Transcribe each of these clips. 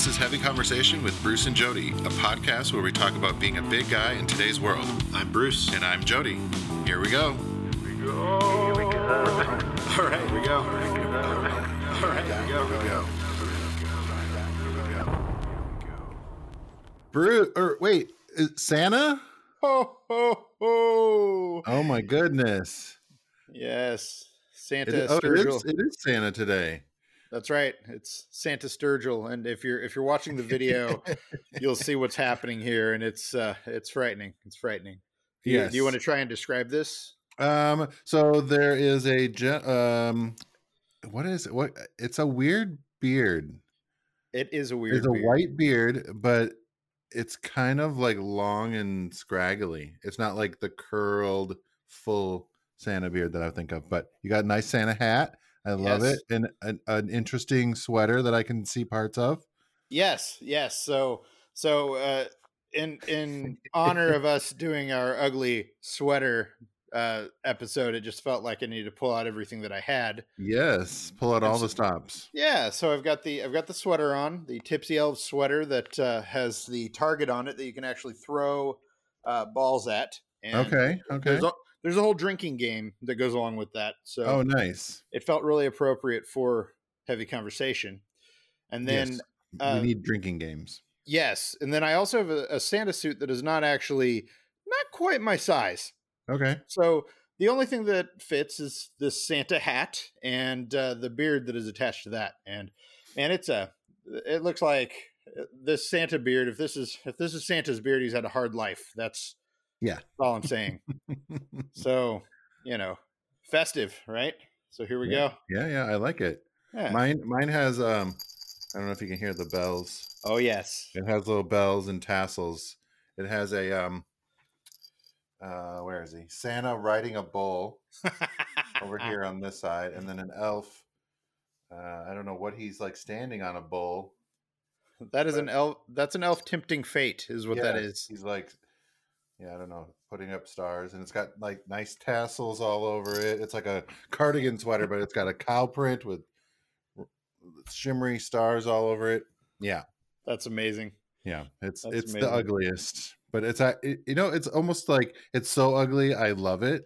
This is Heavy Conversation with Bruce and Jody, a podcast where we talk about being a big guy in today's world. I'm Bruce. And I'm Jody. Here we go. Here we go. Here we go. All right, here we go. All right, here we go. Here we go. Bruce, or wait, is Santa? Ho, ho, ho. Oh my goodness. Yes. Santa is, oh, it Sturgill. is, it is Santa today. That's right. It's Santa Sturgill. And if you're if you're watching the video, you'll see what's happening here. And it's uh it's frightening. It's frightening. Do you, do you want to try and describe this? Um, so there is a um, what is it? What? It's a weird beard. It is a weird beard. It's a beard. white beard, but it's kind of like long and scraggly. It's not like the curled full Santa beard that I think of. But you got a nice Santa hat. I love Yes. it, and an, an interesting sweater that I can see parts of. Yes, yes. So so uh in in honor of us doing our ugly sweater uh episode, it just felt like I needed to pull out everything that I had. Yes, pull out all the stops. Yeah, so I've got the I've got the sweater on, the Tipsy Elves sweater that uh, has the target on it that you can actually throw uh, balls at. And Okay, okay. There's there's a whole drinking game that goes along with that. So Oh, nice. it felt really appropriate for heavy conversation. And then yes. uh, we need drinking games. yes, and then I also have a, a Santa suit that is not actually not quite my size. Okay. So the only thing that fits is this Santa hat and uh, the beard that is attached to that. And and it's a it looks like uh, this Santa beard. If this is if this is Santa's beard, he's had a hard life. That's Yeah. that's all I'm saying. so you know, festive, right? So here we go. yeah, yeah, I like it. Yeah. Mine mine has um I don't know if you can hear the bells. oh yes. It has little bells and tassels. It has a um uh where is he? Santa riding a bull over here on this side and then an elf uh I don't know what he's like standing on a bull. That is an elf. That's an elf tempting fate, is what that Yeah, is. He's like yeah, I don't know, putting up stars and it's got like nice tassels all over it. It's like a cardigan sweater but it's got a cow print with shimmery stars all over it. Yeah. That's amazing. Yeah, it's That's it's the ugliest, but it's a- it, you know it's almost like it's so ugly. I love it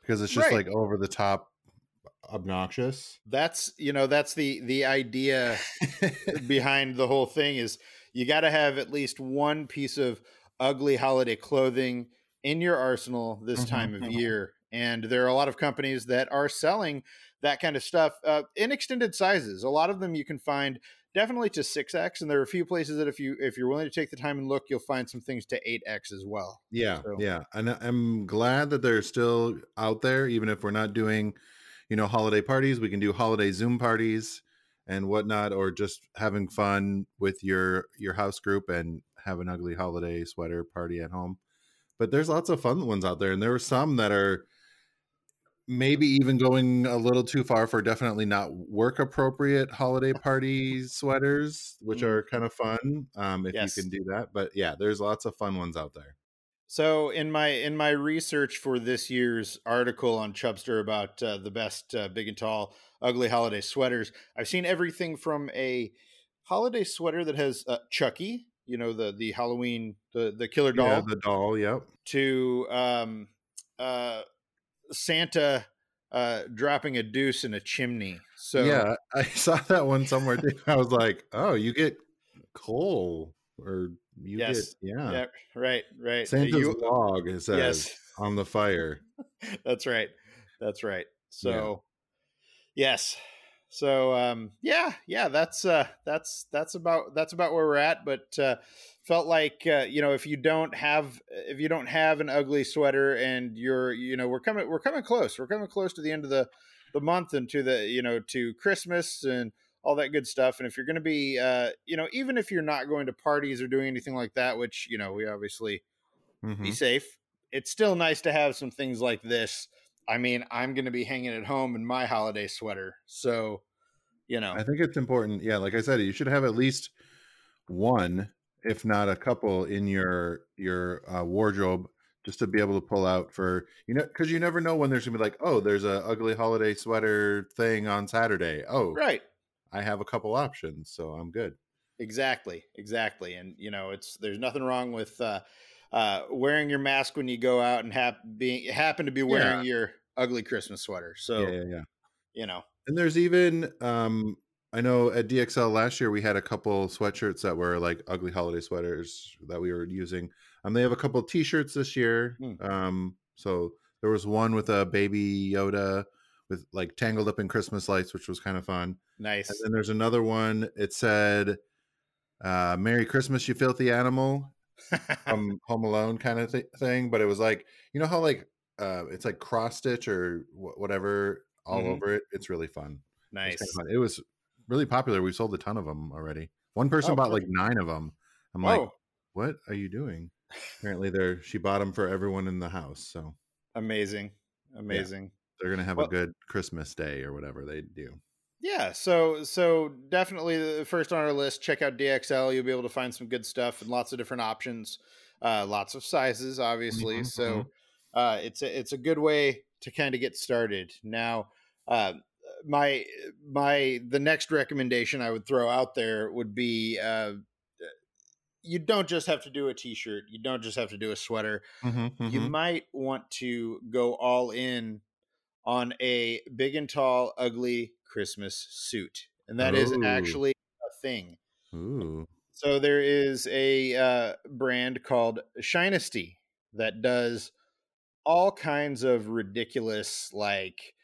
because it's just Right. like over the top, obnoxious. That's you know that's the the idea behind the whole thing is you got to have at least one piece of ugly holiday clothing in your arsenal this Mhm, time of mhm. year and there are a lot of companies that are selling that kind of stuff uh, in extended sizes a lot of them you can find definitely to 6x and there are a few places that if you if you're willing to take the time and look you'll find some things to 8x as well yeah, So- yeah, and I'm glad that they're still out there, even if we're not doing, you know, holiday parties. We can do holiday Zoom parties and whatnot, or just having fun with your your house group and have an ugly holiday sweater party at home. But there's lots of fun ones out there, and there are some that are maybe even going a little too far for definitely not work appropriate holiday party sweaters, which Mm. are kind of fun um, if Yes. you can do that. But yeah, there's lots of fun ones out there. So in my in my research for this year's article on Chubster about uh, the best uh, big and tall ugly holiday sweaters, I've seen everything from a holiday sweater that has uh, Chucky, you know the the Halloween the the killer doll, Yeah, the doll. Yep. to um, uh, Santa uh, dropping a deuce in a chimney. So yeah, I saw that one somewhere. Too. I was like, oh, you get coal or you Yes. get yeah. yeah, right, right. Santa's You- log it says yes, on the fire. that's right that's right so yes so um yeah yeah that's uh that's that's about that's about where we're at but uh felt like uh, you know if you don't have if you don't have an ugly sweater and you're you know we're coming we're coming close we're coming close to the end of the the month and to the you know to christmas and all that good stuff and if you're going to be uh you know even if you're not going to parties or doing anything like that which you know we obviously Mhm. be safe. It's still nice to have some things like this. I mean, I'm going to be hanging at home in my holiday sweater. So, you know, I think it's important. Yeah, like I said, you should have at least one, if not a couple, in your your uh, wardrobe just to be able to pull out for you know because you never know when there's gonna be like oh there's a ugly holiday sweater thing on Saturday. Oh, right. I have a couple options, so I'm good. Exactly, exactly. And you know, it's there's nothing wrong with uh, uh, wearing your mask when you go out and hap- being happen to be wearing yeah. your ugly Christmas sweater. So yeah, yeah, yeah, you know. And there's even um, I know at DXL last year we had a couple sweatshirts that were like ugly holiday sweaters that we were using. Um, they have a couple T-shirts this year. Hmm. Um, so there was one with a baby Yoda with like tangled up in Christmas lights, which was kind of fun. Nice. And then there's another one. It said, uh, "Merry Christmas, you filthy animal," from Home Alone kind of th- thing. But it was like, you know how like uh, it's like cross stitch or wh- whatever all mm-hmm. over it. It's really fun. Nice. It was, kind of it was, really popular. We sold a ton of them already. One person oh, bought perfect. like nine of them. I'm like, oh. what are you doing? Apparently, they're she bought them for everyone in the house. So amazing, amazing. Yeah. They're gonna have well, a good Christmas day or whatever they do. Yeah, so so definitely the first on our list. Check out DXL. You'll be able to find some good stuff and lots of different options, uh, lots of sizes, obviously. Mm-hmm. So mm-hmm. uh, it's a it's a good way to kind of get started. Now, uh, my my the next recommendation I would throw out there would be uh, you don't just have to do a t-shirt you don't just have to do a sweater mm-hmm, mm-hmm. you might want to go all in on a big and tall ugly christmas suit and that Ooh. is actually a thing Ooh. so there is a uh, brand called Shinesty that does all kinds of ridiculous like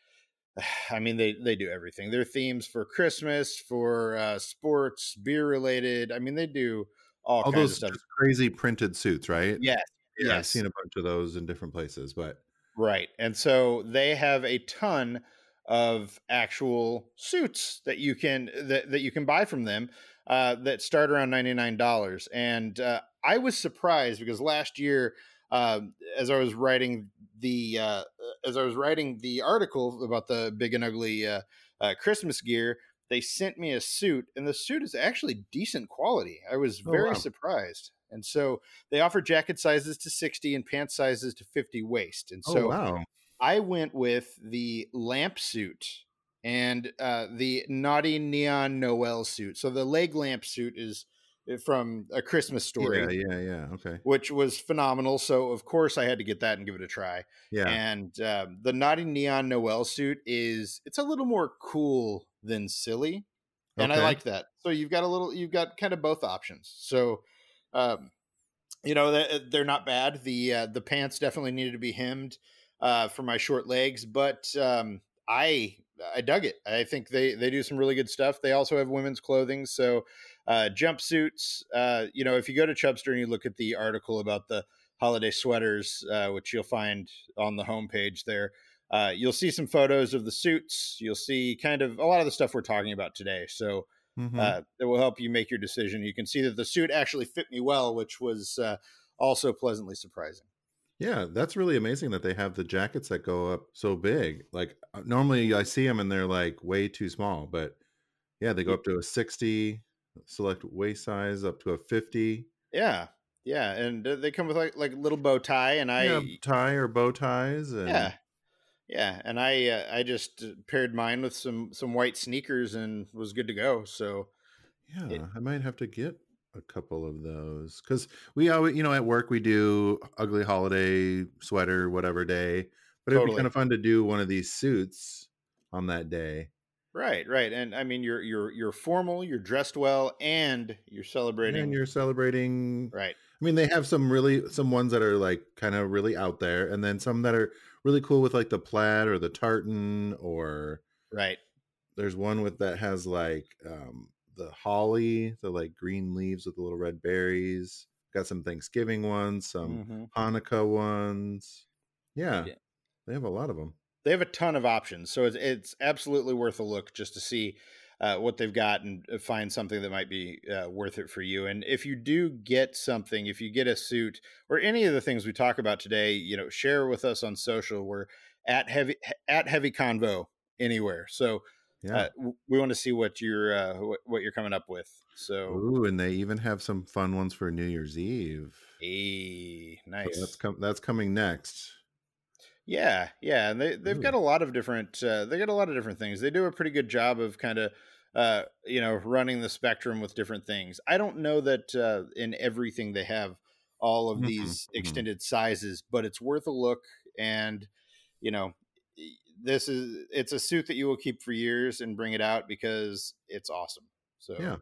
I mean, they they do everything. Their themes for Christmas, for uh, sports, beer related. I mean, they do all, all those crazy printed suits, right? Yes, yeah, yes. I've seen a bunch of those in different places, but right. And so they have a ton of actual suits that you can that, that you can buy from them uh, that start around ninety nine dollars. And uh, I was surprised because last year, uh, as I was writing the uh, as I was writing the article about the big and ugly uh, uh, Christmas gear, they sent me a suit, and the suit is actually decent quality. I was oh, very oh, wow. surprised. And so they offer jacket sizes to 60 and pant sizes to 50 waist. And oh, so oh, wow. I went with the lamp suit and uh, the naughty neon Noel suit. So the leg lamp suit is Eh, from a Christmas story. Yeah, yeah, yeah. Okay. Which was phenomenal. So of course I had to get that and give it a try. Yeah. And um, the Naughty Neon Noel suit is it's a little more cool than silly, and okay. I like that. So you've got a little, you've got kind of both options. So, um, you know, they're, they're not bad. The uh, the pants definitely needed to be hemmed uh, for my short legs, but um, I I dug it. I think they they do some really good stuff. They also have women's clothing, so uh, jumpsuits. Uh, you know, if you go to Chubster and you look at the article about the holiday sweaters, uh, which you'll find on the homepage there, uh, you'll see some photos of the suits. You'll see kind of a lot of the stuff we're talking about today. So mm-hmm. Uh, it will help you make your decision. You can see that the suit actually fit me well, which was uh, also pleasantly surprising. Yeah, that's really amazing that they have the jackets that go up so big. Like normally I see them and they're like way too small, but yeah, they go up to a 60, select waist size up to a 50 yeah yeah and they come with like like little bow tie and i yeah, tie or bow ties and... yeah yeah and i uh, i just uh, paired mine with some some white sneakers and was good to go so yeah it... i might have to get a couple of those because we always you know at work we do ugly holiday sweater whatever day but it'd be kind of fun to do one of these suits on that day Right, right. And I mean you're you're you're formal, you're dressed well, and you're celebrating and you're celebrating right. I mean they have some really some ones that are like kind of really out there and then some that are really cool with like the plaid or the tartan or right. There's one with that has like um the holly, the like green leaves with the little red berries. Got some Thanksgiving ones, some mm-hmm. Hanukkah ones. Yeah, yeah. They have a lot of them they have a ton of options, so it's, it's absolutely worth a look just to see uh, what they've got and uh, find something that might be uh, worth it for you. And if you do get something, if you get a suit or any of the things we talk about today, you know, share with us on social. We're at heavy at heavy convo anywhere. So yeah. Uh, we want to see what you're uh, what, you're coming up with. So, Ooh, and they even have some fun ones for New Year's Eve. Hey, nice. So that's com- that's coming next. Yeah, yeah, and they they've Ooh. got a lot of different uh, they got a lot of different things. They do a pretty good job of kind of uh, you know, running the spectrum with different things. I don't know that uh, in everything they have all of Mhm, these mhm. extended sizes, but it's worth a look. And you know, this is it's a suit that you will keep for years and bring it out because it's awesome. So Yeah.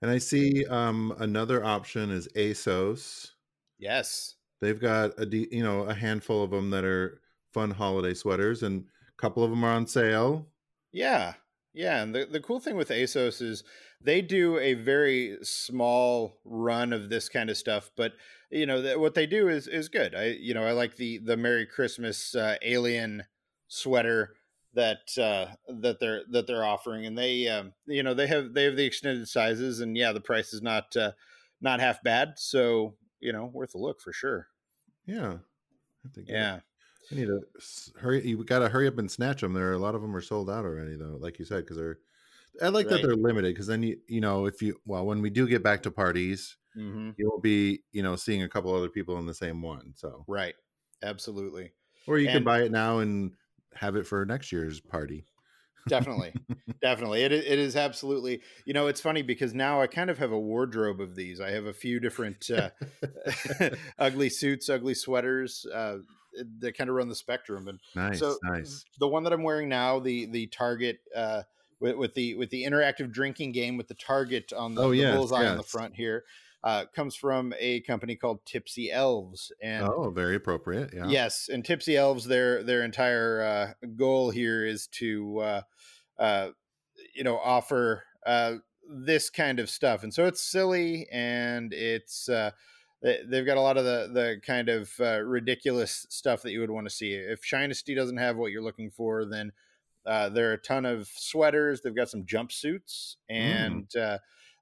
And I see um, another option is ASOS. yes, They've got a you know a handful of them that are fun holiday sweaters, and a couple of them are on sale. Yeah. Yeah. And the, the cool thing with ASOS is they do a very small run of this kind of stuff, but you know, th- what they do is, is good. I, you know, I like the, the Merry Christmas uh, alien sweater that, uh, that they're, that they're offering. And they, um, you know, they have, they have the extended sizes and yeah, the price is not, uh, not half bad. So, you know, worth a look for sure. Yeah. I have to get it. Yeah. I need to hurry. You got to hurry up and snatch them. There, are a lot of them are sold out already, though. Like you said, because they're. I like that they're limited because then you you know if you well when we do get back to parties hmm you will be you know seeing a couple other people in the same one so Right. Absolutely. or you can buy it now and have it for next year's party. definitely definitely it, it is absolutely you know it's funny because now i kind of have a wardrobe of these i have a few different uh, ugly suits ugly sweaters uh, that kind of run the spectrum and nice, so nice. the one that i'm wearing now the the target uh, with, with the with the interactive drinking game with the target on the, Oh, the bullseye on the front here uh, comes from a company called tipsy elves and Oh, very appropriate. Yeah. Yes, and Tipsy Elves, their their entire uh, goal here is to, uh, uh, you know, offer uh, this kind of stuff, and so it's silly and it's uh, they- they've got a lot of the the kind of uh, ridiculous stuff that you would want to see. If Shinesty doesn't have what you're looking for, then uh, there are a ton of sweaters. They've got some jumpsuits, and uh,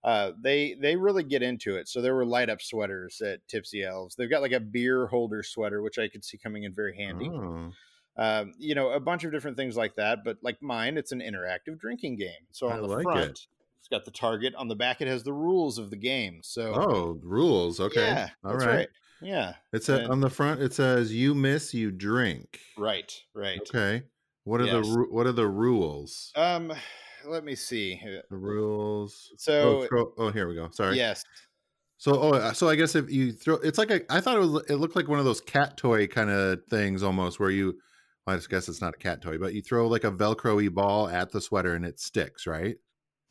uh, they they really get into it. So there were light up sweaters at Tipsy Elves. They've got like a beer holder sweater, which I could see coming in very handy. Oh, Um, you know, a bunch of different things like that. But like mine, it's an interactive drinking game. So I on the like front, it. it's got the target. On the back, it has the rules of the game. So oh, rules. Okay. yeah, All that's right. right. Yeah, It said And- on the front. It says you miss, you drink. right, right. Okay. What are Yes. the what are the rules? Um, let me see. The rules. So oh, scroll- oh, here we go. Sorry. yes, So, oh, uh, so I guess if you throw, it's like a, I thought it was, it looked like one of those cat toy kind of things almost, where you, well, I just guess it's not a cat toy, but you throw like a Velcro-y ball at the sweater and it sticks, right?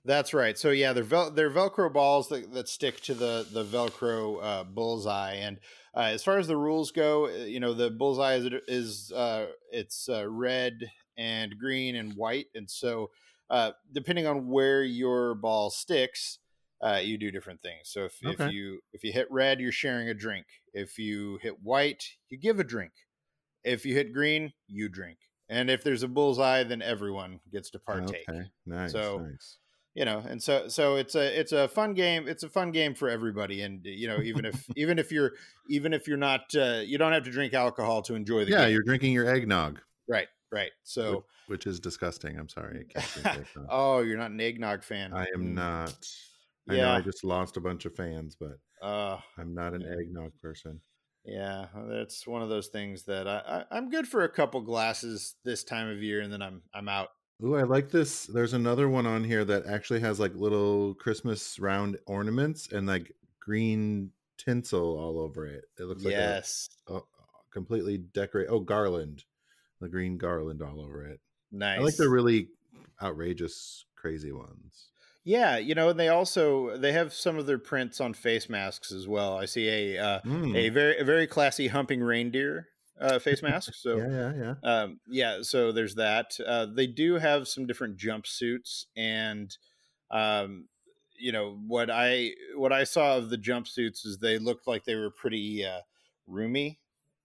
That's right. So yeah, they're vel- they're Velcro balls that, that stick to the the Velcro uh, bullseye. And uh, as far as the rules go, uh, you know the bullseye is is uh, it's uh, red and green and white, and so uh, depending on where your ball sticks, uh, you do different things. So if, Okay. if you if you hit red, you're sharing a drink. If you hit white, you give a drink. If you hit green, you drink. And if there's a bullseye, then everyone gets to partake Okay. Nice. So, nice. you know and so so it's a it's a fun game it's a fun game for everybody and you know even if even if you're even if you're not uh, you don't have to drink alcohol to enjoy the game. Yeah, game you're drinking your eggnog, right right so which is disgusting. I'm sorry. I can't drink oh you're not an eggnog fan I am Mm. not. I know yeah I just lost a bunch of fans, but uh I'm not an eggnog person. yeah that's one of those things that I, I i'm good for a couple glasses this time of year and then i'm i'm out Ooh, I like this. There's another one on here that actually has like little Christmas round ornaments and like green tinsel all over it. It looks like yes a, a completely decorate. Oh, garland, the green garland all over it. nice I like the really outrageous, crazy ones. yeah you know and they also they have some of their prints on face masks as well i see a uh Mm, a very a very classy humping reindeer uh, face mask. So yeah, yeah, yeah. um, yeah, so there's that. Uh, they do have some different jumpsuits, and um, you know what I what I saw of the jumpsuits is they looked like they were pretty uh, roomy.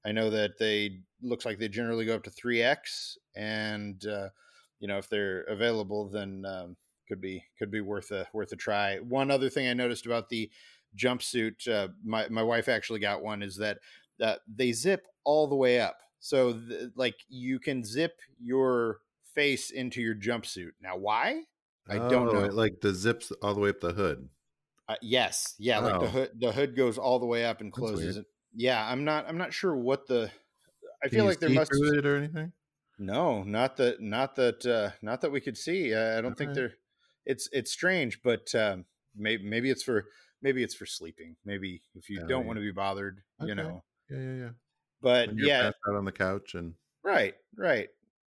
I know that they looks like they generally go up to three X, and uh, you know if they're available, then um, could be could be worth a worth a try. One other thing I noticed about the jumpsuit, uh, my my wife actually got one, is that uh, they zip all the way up. So, th- like, you can zip your face into your jumpsuit. Now, why? I don't Oh, know. Like the zips all the way up the hood. Uh, yes, yeah, like the Oh. hood. The hood goes all the way up and closes. Yeah, I'm not. I'm not sure what the. I Can feel like there must. it or anything. No, not that. Not that. Uh, not that we could see. Uh, I don't think there. it's it's strange, but um, maybe maybe it's for maybe it's for sleeping. Maybe if you Oh, don't yeah. want to be bothered, you know. Yeah, yeah, yeah. But yeah, out on the couch and Right, right.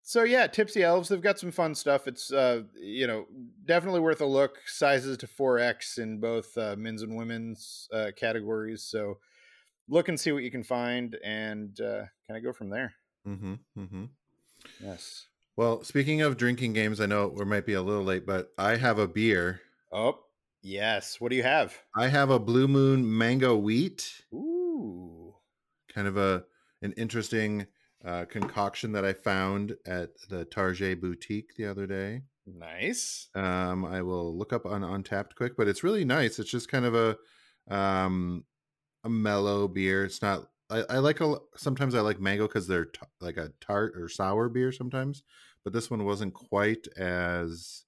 So yeah, Tipsy Elves, they've got some fun stuff. It's uh, you know, definitely worth a look. Sizes to 4X in both uh, men's and women's uh, categories. So look and see what you can find and uh, kind of go from there. mm-hmm, mm-hmm. Yes. Well, speaking of drinking games, I know we might be a little late, but I have a beer. Oh, yes. What do you have? I have a Blue Moon Mango Wheat, Ooh. kind of a an interesting uh, concoction that I found at the Target boutique the other day. Nice. Um, I will look up on Untappd quick, but it's really nice. It's just kind of a um, a mellow beer. It's not. I, I like a. Sometimes I like mango because they're t- like a tart or sour beer sometimes, but this one wasn't quite as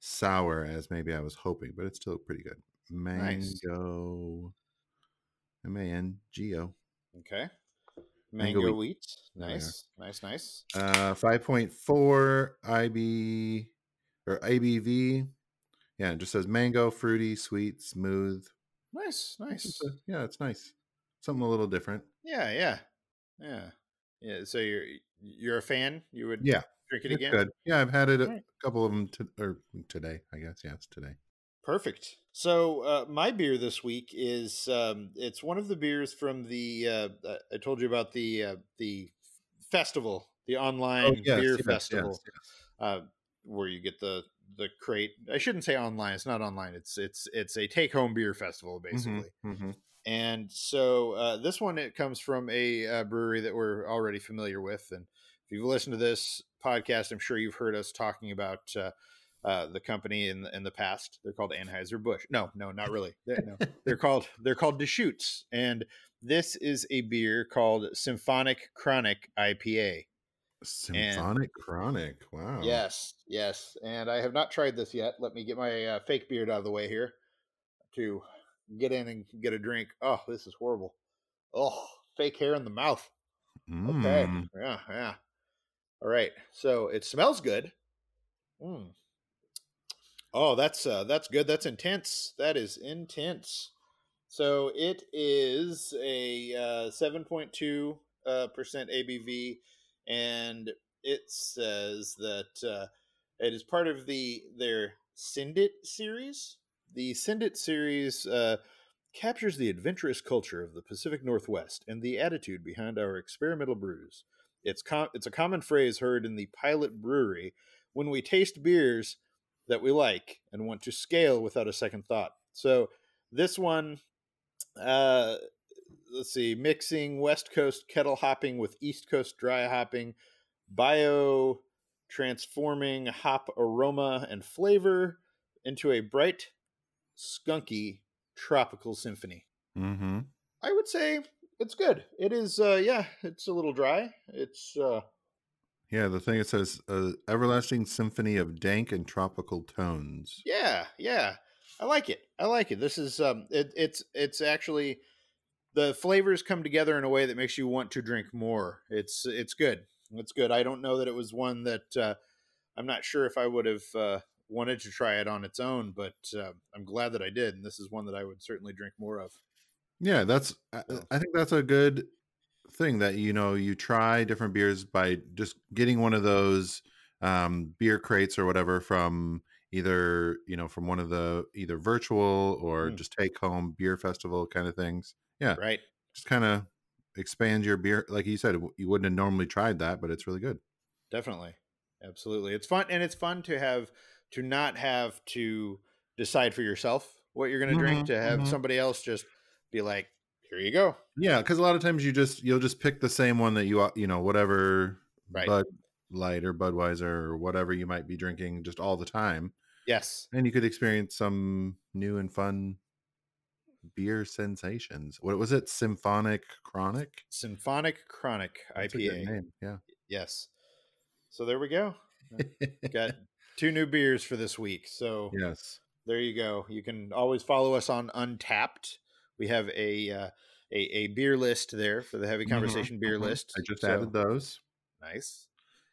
sour as maybe I was hoping, but it's still pretty good. Nice. Mango, M A N G O. Okay. Mango Mango, wheat. wheat. Nice. Nice, nice. Uh, five point four IB or ABV. Yeah, it just says mango, fruity, sweet, smooth. Nice, nice. It's a- yeah, it's nice. Something a little different. Yeah, yeah. Yeah. Yeah. So you're you're a fan? You would Yeah, drink it It's again? good. Yeah, I've had it a Alright. couple of them to, or today, I guess. Yes, today. Perfect. So uh, my beer this week is um, it's one of the beers from the uh, uh, I told you about the uh, the festival, the online Oh, yes, beer yes, festival, yes, yes. Uh, where you get the the crate. I shouldn't say online. It's not online. It's it's it's a take home beer festival Mhm, basically. mhm. And so uh, this one it comes from a uh, brewery that we're already familiar with, and if you've listened to this podcast, I'm sure you've heard us talking about uh, uh, the company in the, in the past. They're called Anheuser Busch. No, no, not really. They're, no. they're called they're called Deschutes, and this is a beer called Symphonic Chronic IPA. Symphonic Chronic. Wow. Yes, yes, and I have not tried this yet. Let me get my uh, fake beard out of the way here to get in and get a drink. Oh, this is horrible. Oh, fake hair in the mouth. Okay. Mm. Yeah, yeah. All right. So it smells good. Mm. Oh, that's uh that's good. That's intense. That is intense. So it is a uh 7.2 uh, percent ABV and it says that uh it is part of the their Sindit series. The Sindit series uh captures the adventurous culture of the Pacific Northwest and the attitude behind our experimental brews. It's com- it's a common phrase heard in the pilot brewery when we taste beers that we like and want to scale without a second thought. So this one, uh, let's see, mixing West Coast kettle hopping with East Coast dry hopping, bio transforming hop aroma and flavor into a bright, skunky tropical symphony. Mm-hmm. I would say it's good. It is, uh, yeah, it's a little dry. It's, uh, Yeah, the thing it says uh, everlasting symphony of dank and tropical tones. yeah, yeah. I like it. I like it. This is, um, it, it's, it's actually the flavors come together in a way that makes you want to drink more. It's, it's good. It's good. I don't know that it was one that, uh, I'm not sure if I would have, uh, wanted to try it on its own, but uh, I'm glad that I did. And this is one that I would certainly drink more of. Yeah, that's I, I think that's a good thing that you know you try different beers by just getting one of those um beer crates or whatever from either you know from one of the either virtual or Mm. just take home beer festival kind of things. Yeah, Right. just kind of expand your beer like you said you wouldn't have normally tried that but it's really good. Definitely. Absolutely. It's fun and it's fun to have to not have to decide for yourself what you're going to drink Mhm, to have mhm. somebody else just be like, "Here you go." Yeah, because a lot of times you just you'll just pick the same one that you you know whatever Right. Bud Light or Budweiser or whatever you might be drinking just all the time, Yes. and you could experience some new and fun beer sensations. What was it? Symphonic Chronic. Symphonic Chronic That's a good IPA. Yeah. Yes. So there we go. Got two new beers for this week. So yes. there you go. You can always follow us on Untappd. We have a uh, a, a beer list there for the Heavy Mhm, Conversation beer mhm. list. I just So- added those. nice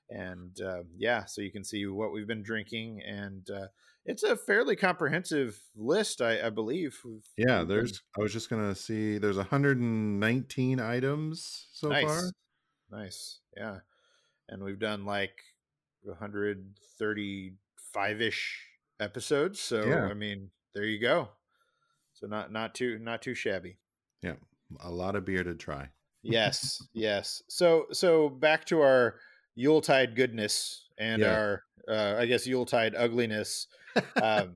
and uh, yeah so you can see what we've been drinking and uh, it's a fairly comprehensive list, I, I believe. We've, Yeah, we've there's. I was just gonna see. There's 119 items so been- far. nice, nice, yeah, and we've done like 135 ish episodes. So Yeah. I mean, there you go. So not not too not too shabby. Yeah, a lot of beer to try. Yes, yes. So so back to our Yuletide goodness and Yeah. our uh, I guess Yuletide ugliness. um,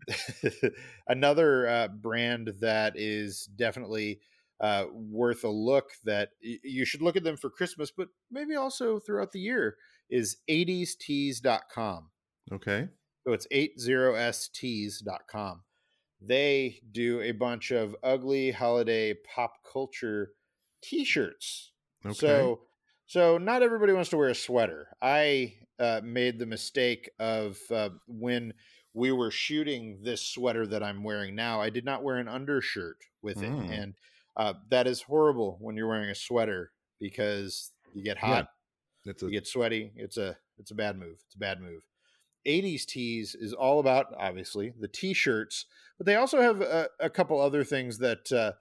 another uh, brand that is definitely uh, worth a look that y- you should look at them for Christmas, but maybe also throughout the year is 80stees.com. Okay. So it's 80stees.com. They do a bunch of ugly holiday pop culture t-shirts. Okay. So so not everybody wants to wear a sweater. I uh, made the mistake of uh, when we were shooting this sweater that I'm wearing now, I did not wear an undershirt with it. Mm. And uh, that is horrible when you're wearing a sweater because you get Yeah. hot, it's a you get sweaty. It's a it's a bad move. It's a bad move. 80s tees is all about obviously the t-shirts, but they also have a, a couple other things that uh,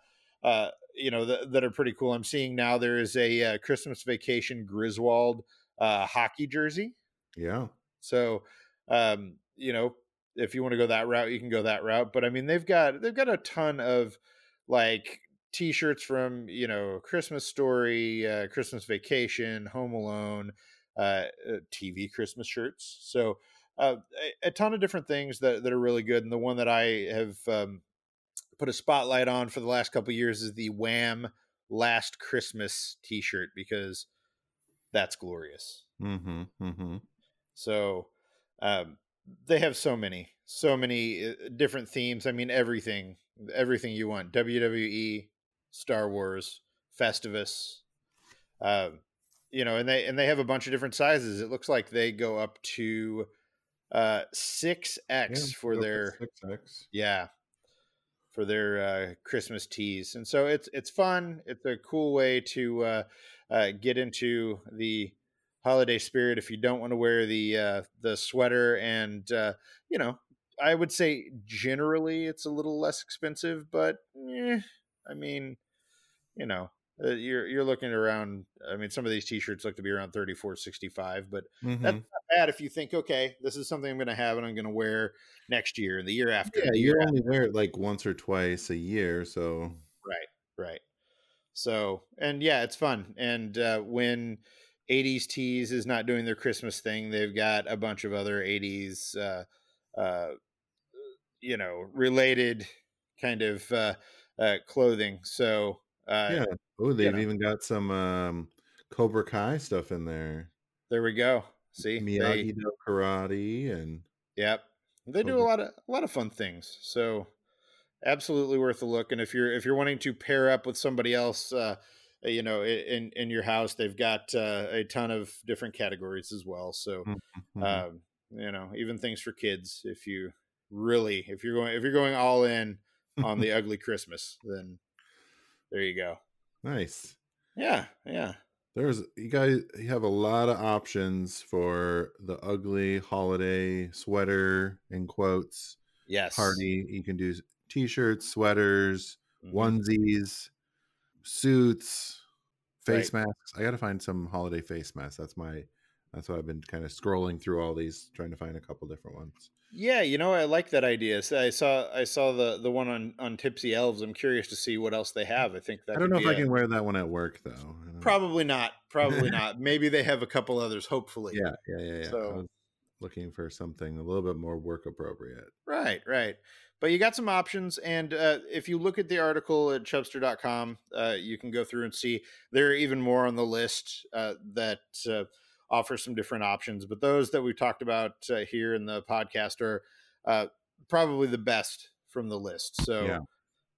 uh, you know that, that are pretty cool. I'm seeing now there is a uh, Christmas Vacation Griswold uh, hockey jersey. yeah. So um, you know if you want to go that route, you can go that route. But I mean they've got they've got a ton of like t-shirts from you know Christmas Story, uh, Christmas Vacation, Home Alone, uh, uh, TV Christmas shirts. So uh, a, a ton of different things that, that are really good. And the one that I have um, put a spotlight on for the last couple years is the Wham Last Christmas T-shirt because that's glorious. Mm-hmm. Mm-hmm. So um, they have so many, so many uh, different themes. I mean, everything, everything you want: WWE, Star Wars, Festivus. Um, you know, and they and they have a bunch of different sizes. It looks like they go up to uh, six X for their six X. yeah for their uh, Christmas tees, and so it's it's fun. It's a cool way to uh, uh, get into the holiday spirit if you don't want to wear the uh, the sweater, and uh, you know, I would say generally it's a little less expensive, but eh, I mean, you know. Uh, you're you're looking around. I mean, some of these T-shirts look to be around thirty four sixty five, but Mm-hmm. that's not bad if you think, okay, this is something I'm going to have and I'm going to wear next year and the year after. Yeah, you only wear it like once or twice a year, so Right, right. So, and yeah, it's fun. And uh, when 80s tees is not doing their Christmas thing, they've got a bunch of other 80s, uh, uh, you know, related kind of uh, uh, clothing. So, uh, yeah. Oh, they've know. even got some um Cobra Kai stuff in there. there we go. See, Miyagi Do karate and Yep. They do a lot of a lot of fun things. So absolutely worth a look. And if you're if you're wanting to pair up with somebody else, uh, you know, in in your house, they've got uh, a ton of different categories as well. So Mhm. um, you know, even things for kids. If you really if you're going if you're going all in on the ugly Christmas, then there you go. nice. Yeah, yeah. There's you guys you have a lot of options for the ugly holiday sweater in quotes Yes. party. You can do t-shirts, sweaters, Mhm. onesies, suits, face Right. masks. I got to find some holiday face masks. That's my that's why I've been kind of scrolling through all these trying to find a couple different ones. Yeah, you know, I like that idea. So I saw I saw the the one on on Tipsy Elves. I'm curious to see what else they have. I think that I don't know if be I a- can wear that one at work though. Probably not. Probably not. Maybe they have a couple others. Hopefully. Yeah, yeah, yeah, yeah. So- looking for something a little bit more work appropriate. Right. Right. But you got some options, and uh, if you look at the article at Chubster.com, uh, you can go through and see there are even more on the list uh, that uh, offer some different options. But those that we've talked about uh, here in the podcast are uh, probably the best from the list. So Yeah.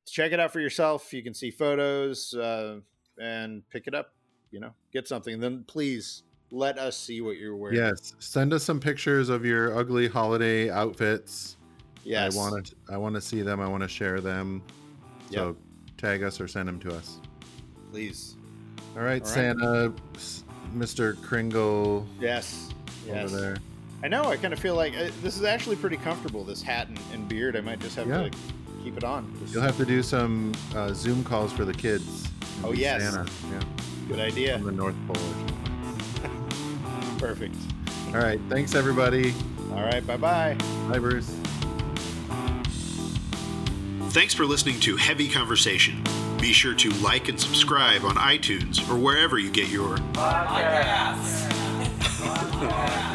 check it out for yourself. You can see photos uh, and pick it up. You know, get something. Then please let us see what you're wearing. Yes, send us some pictures of your ugly holiday outfits. Yes. I want to. I want to see them. I want to share them. So tag us or send them to us. Please. All right, All right. Santa, Mr. Kringle Yes. Yes. over there. I know. I kind of feel like uh, this is actually pretty comfortable. This hat and, and beard. I might just have Yeah. to keep it on. Just- You'll have to do some uh, Zoom calls for the kids. Oh, yes. Santa. Yeah, Good idea. from the North Pole. or something. Perfect. All right. Thanks, everybody. All right. Bye bye. Bye, Bruce. Thanks for listening to Heavy Conversation. Be sure to like and subscribe on iTunes or wherever you get your Podcasts.